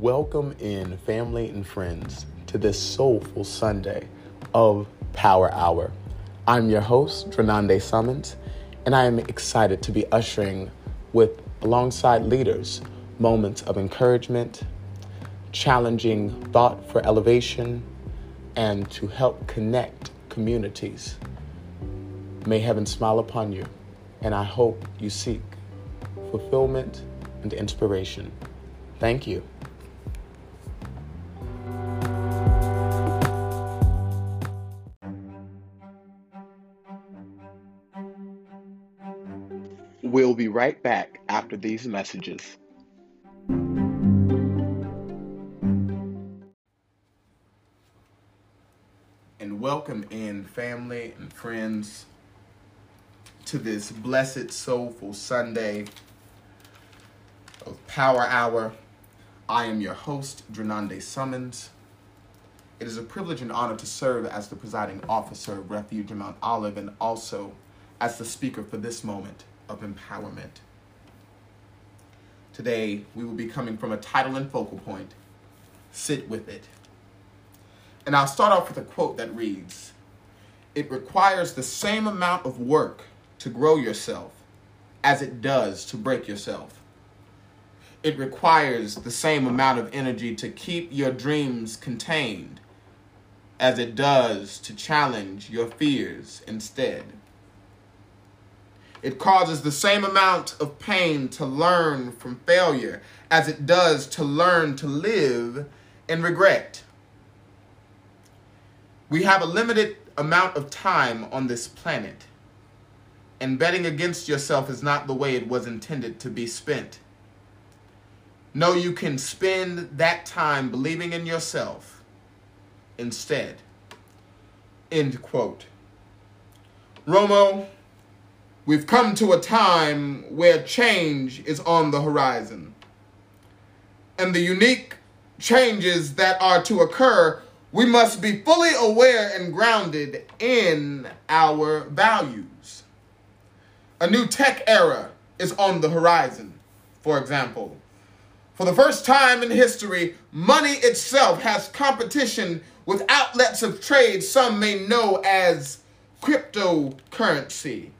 welcome in family and friends to this soulful Sunday of Power Hour. I'm your host, Drenande Summons, and I am excited to be ushering with alongside leaders moments of encouragement, challenging thought for elevation, and to help connect communities. May heaven smile upon you, and I hope you seek fulfillment and inspiration. Thank you. We'll be right back after these messages. And welcome in family and friends to this blessed, soulful Sunday of Power Hour. I am your host, Drenande Summons. It is a privilege and honor to serve as the presiding officer of Refuge Mount Olive and also as the speaker for this moment of empowerment. Today, we will be coming from a title and focal point Sit with it. And I'll start off with a quote that reads It requires the same amount of work to grow yourself as it does to break yourself. It requires the same amount of energy to keep your dreams contained as it does to challenge your fears instead. It causes the same amount of pain to learn from failure as it does to learn to live in regret. We have a limited amount of time on this planet, and betting against yourself is not the way it was intended to be spent. No, you can spend that time believing in yourself instead. End quote. Romo, we've come to a time where change is on the horizon. And the unique changes that are to occur, we must be fully aware and grounded in our values. A new tech era is on the horizon, for example. For the first time in history, money itself has competition with outlets of trade some may know as cryptocurrency.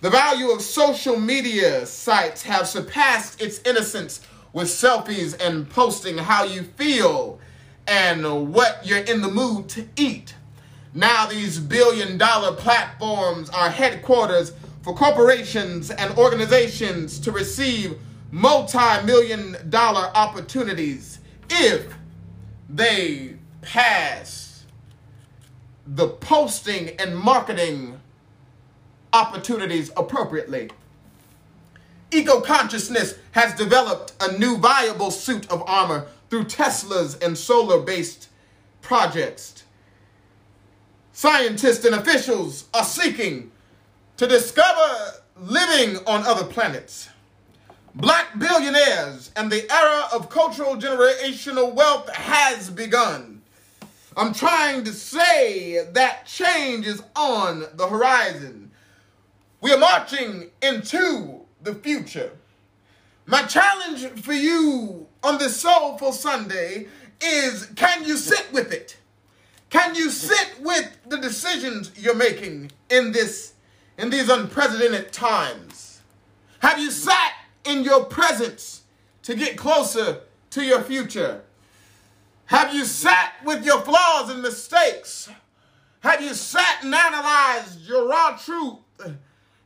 The value of social media sites have surpassed its innocence with selfies and posting how you feel and what you're in the mood to eat. Now, these billion dollar platforms are headquarters for corporations and organizations to receive multi million dollar opportunities if they pass the posting and marketing opportunities appropriately. Eco consciousness has developed a new viable suit of armor through Teslas and solar based projects. Scientists and officials are seeking to discover living on other planets. Black billionaires and the era of cultural generational wealth has begun. I'm trying to say that change is on the horizon. We are marching into the future. My challenge for you on this Soulful Sunday is can you sit with it? Can you sit with the decisions you're making in this in these unprecedented times? Have you sat in your presence to get closer to your future? Have you sat with your flaws and mistakes? Have you sat and analyzed your raw truth?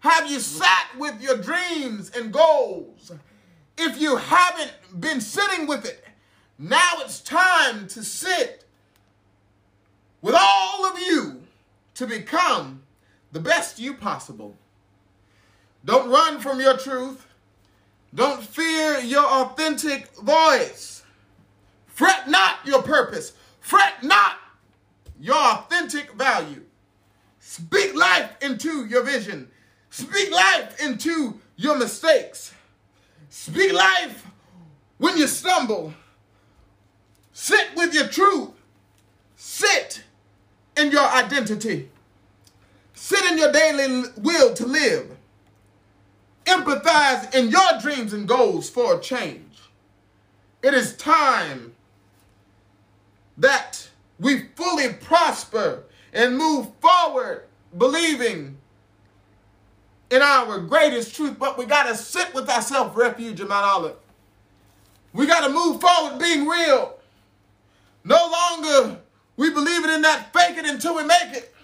Have you sat with your dreams and goals? If you haven't been sitting with it, now it's time to sit with all of you to become the best you possible. Don't run from your truth. Don't fear your authentic voice. Fret not your purpose. Fret not your authentic value. Speak life into your vision. Speak life into your mistakes. Speak life when you stumble. Sit with your truth. Sit in your identity. Sit in your daily will to live. Empathize in your dreams and goals for a change. it is time that we fully prosper and move forward believing in our greatest truth, but we got to sit with ourselves, refuge in Mount Olive. We got to move forward being real. No longer we believe it in that fake it until we make it.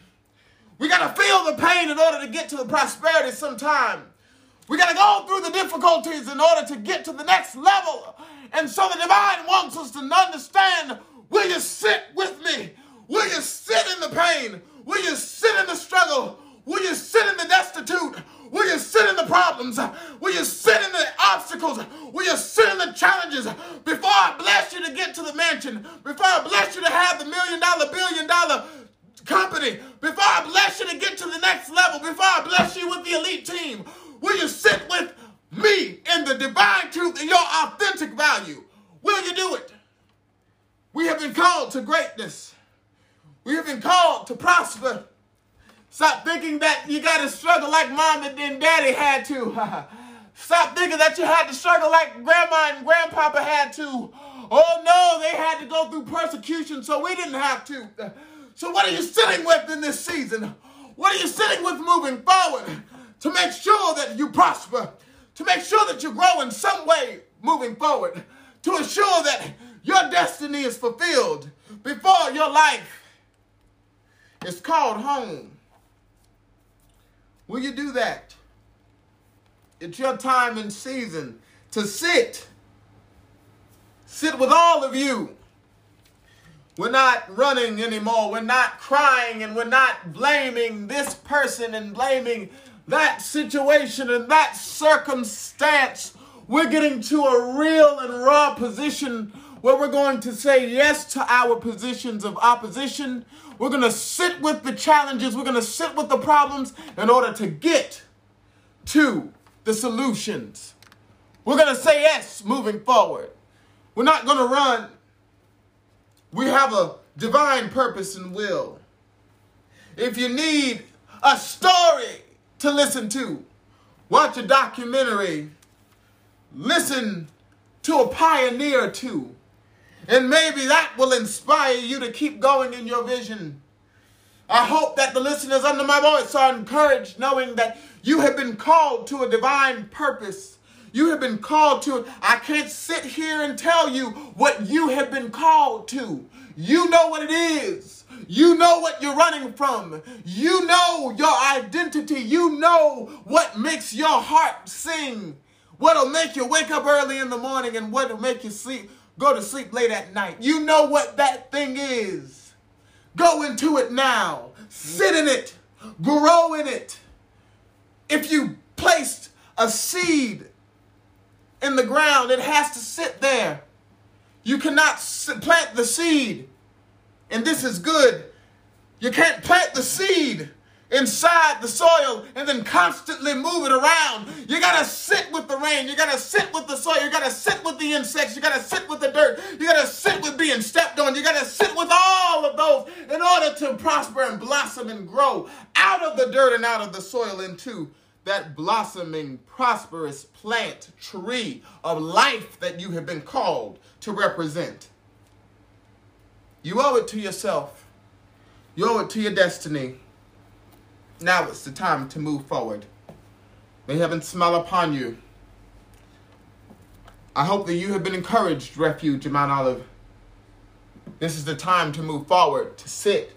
We got to feel the pain in order to get to the prosperity sometime. We got to go through the difficulties in order to get to the next level. And so the divine wants us to understand will you sit with me? Will you sit in the pain? Will you sit in the struggle? Will you sit in the destitute? Will you sit in the problems? Will you sit in the obstacles? Will you sit in the challenges? Before I bless you to get to the mansion, before I bless you to have the million dollar, billion dollar company, before I bless you to get to the next level, before I bless you with the elite team, will you sit with me in the divine truth and your authentic value? Will you do it? We have been called to greatness. We have been called to prosper. Stop thinking that you got to struggle like mom and then daddy had to. Stop thinking that you had to struggle like grandma and grandpapa had to. Oh no, they had to go through persecution, so we didn't have to. So, what are you sitting with in this season? What are you sitting with moving forward to make sure that you prosper, to make sure that you grow in some way moving forward, to ensure that your destiny is fulfilled before your life is called home? Will you do that? It's your time and season to sit. Sit with all of you. We're not running anymore. We're not crying and we're not blaming this person and blaming that situation and that circumstance. We're getting to a real and raw position where we're going to say yes to our positions of opposition. We're going to sit with the challenges. We're going to sit with the problems in order to get to the solutions. We're going to say yes moving forward. We're not going to run. We have a divine purpose and will. If you need a story to listen to, watch a documentary, listen to a pioneer or two. And maybe that will inspire you to keep going in your vision. I hope that the listeners under my voice are encouraged knowing that you have been called to a divine purpose. You have been called to, I can't sit here and tell you what you have been called to. You know what it is. You know what you're running from. You know your identity. You know what makes your heart sing. What'll make you wake up early in the morning and what'll make you sleep go to sleep late at night. You know what that thing is. Go into it now. Sit in it. Grow in it. If you placed a seed in the ground, it has to sit there. You cannot plant the seed, and this is good. You can't plant the seed inside the soil and then constantly move it around. You gotta sit with the rain. You gotta sit with the soil. You gotta sit with the insects. You gotta sit with the dirt. You gotta sit with being stepped on. You gotta sit with all of those in order to prosper and blossom and grow out of the dirt and out of the soil into that blossoming, prosperous plant, tree of life that you have been called to represent. You owe it to yourself. You owe it to your destiny now it's the time to move forward. May heaven smile upon you. I hope that you have been encouraged, Refuge in Mount Olive. This is the time to move forward, to sit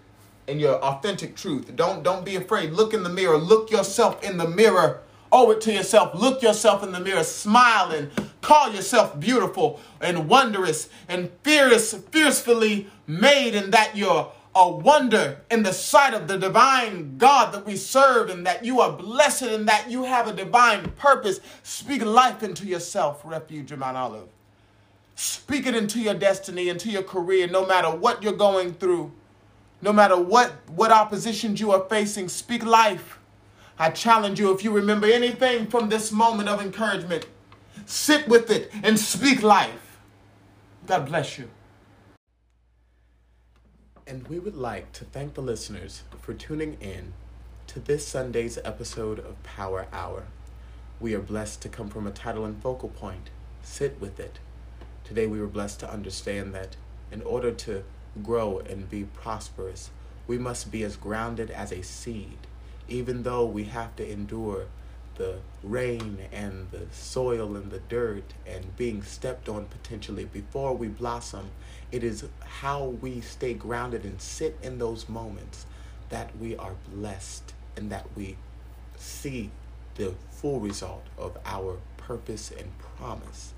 in your authentic truth. Don't, don't be afraid. Look in the mirror. Look yourself in the mirror. Owe it to yourself. Look yourself in the mirror. Smile and call yourself beautiful and wondrous and fierce, fiercely made, in that you're a wonder in the sight of the divine God that we serve, and that you are blessed, and that you have a divine purpose. Speak life into yourself, refuge Mount Olive. Speak it into your destiny, into your career, no matter what you're going through, no matter what, what oppositions you are facing. Speak life. I challenge you, if you remember anything from this moment of encouragement, sit with it and speak life. God bless you. And we would like to thank the listeners for tuning in to this Sunday's episode of Power Hour. We are blessed to come from a title and focal point. Sit with it. Today we were blessed to understand that in order to grow and be prosperous, we must be as grounded as a seed, even though we have to endure the rain and the soil and the dirt and being stepped on potentially before we blossom. It is how we stay grounded and sit in those moments that we are blessed and that we see the full result of our purpose and promise.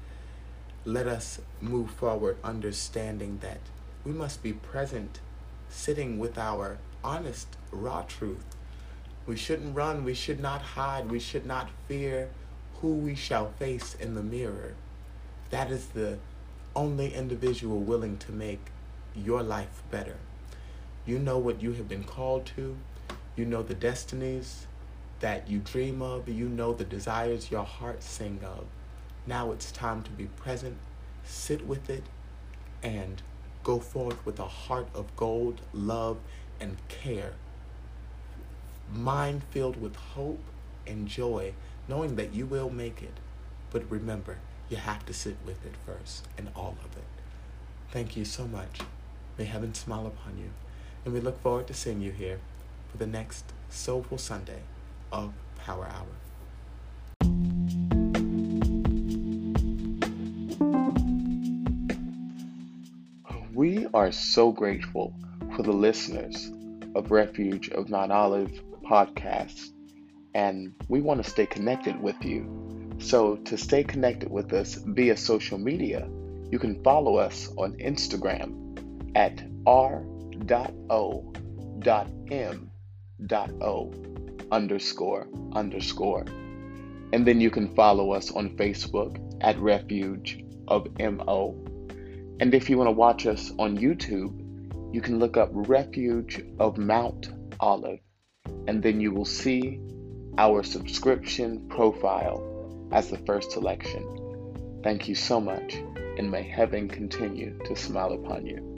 Let us move forward understanding that we must be present, sitting with our honest, raw truth. We shouldn't run, we should not hide, we should not fear who we shall face in the mirror. That is the only individual willing to make your life better. You know what you have been called to, you know the destinies that you dream of, you know the desires your heart sing of. Now it's time to be present, sit with it, and go forth with a heart of gold, love, and care. Mind filled with hope and joy, knowing that you will make it. But remember, you have to sit with it first and all of it. Thank you so much. May heaven smile upon you. And we look forward to seeing you here for the next Soulful Sunday of Power Hour. We are so grateful for the listeners of Refuge of Mount Olive podcast, and we want to stay connected with you. So, to stay connected with us via social media, you can follow us on Instagram at r.o.m.o underscore underscore. And then you can follow us on Facebook at Refuge of MO and if you want to watch us on YouTube, you can look up Refuge of Mount Olive, and then you will see our subscription profile as the first selection. Thank you so much, and may heaven continue to smile upon you.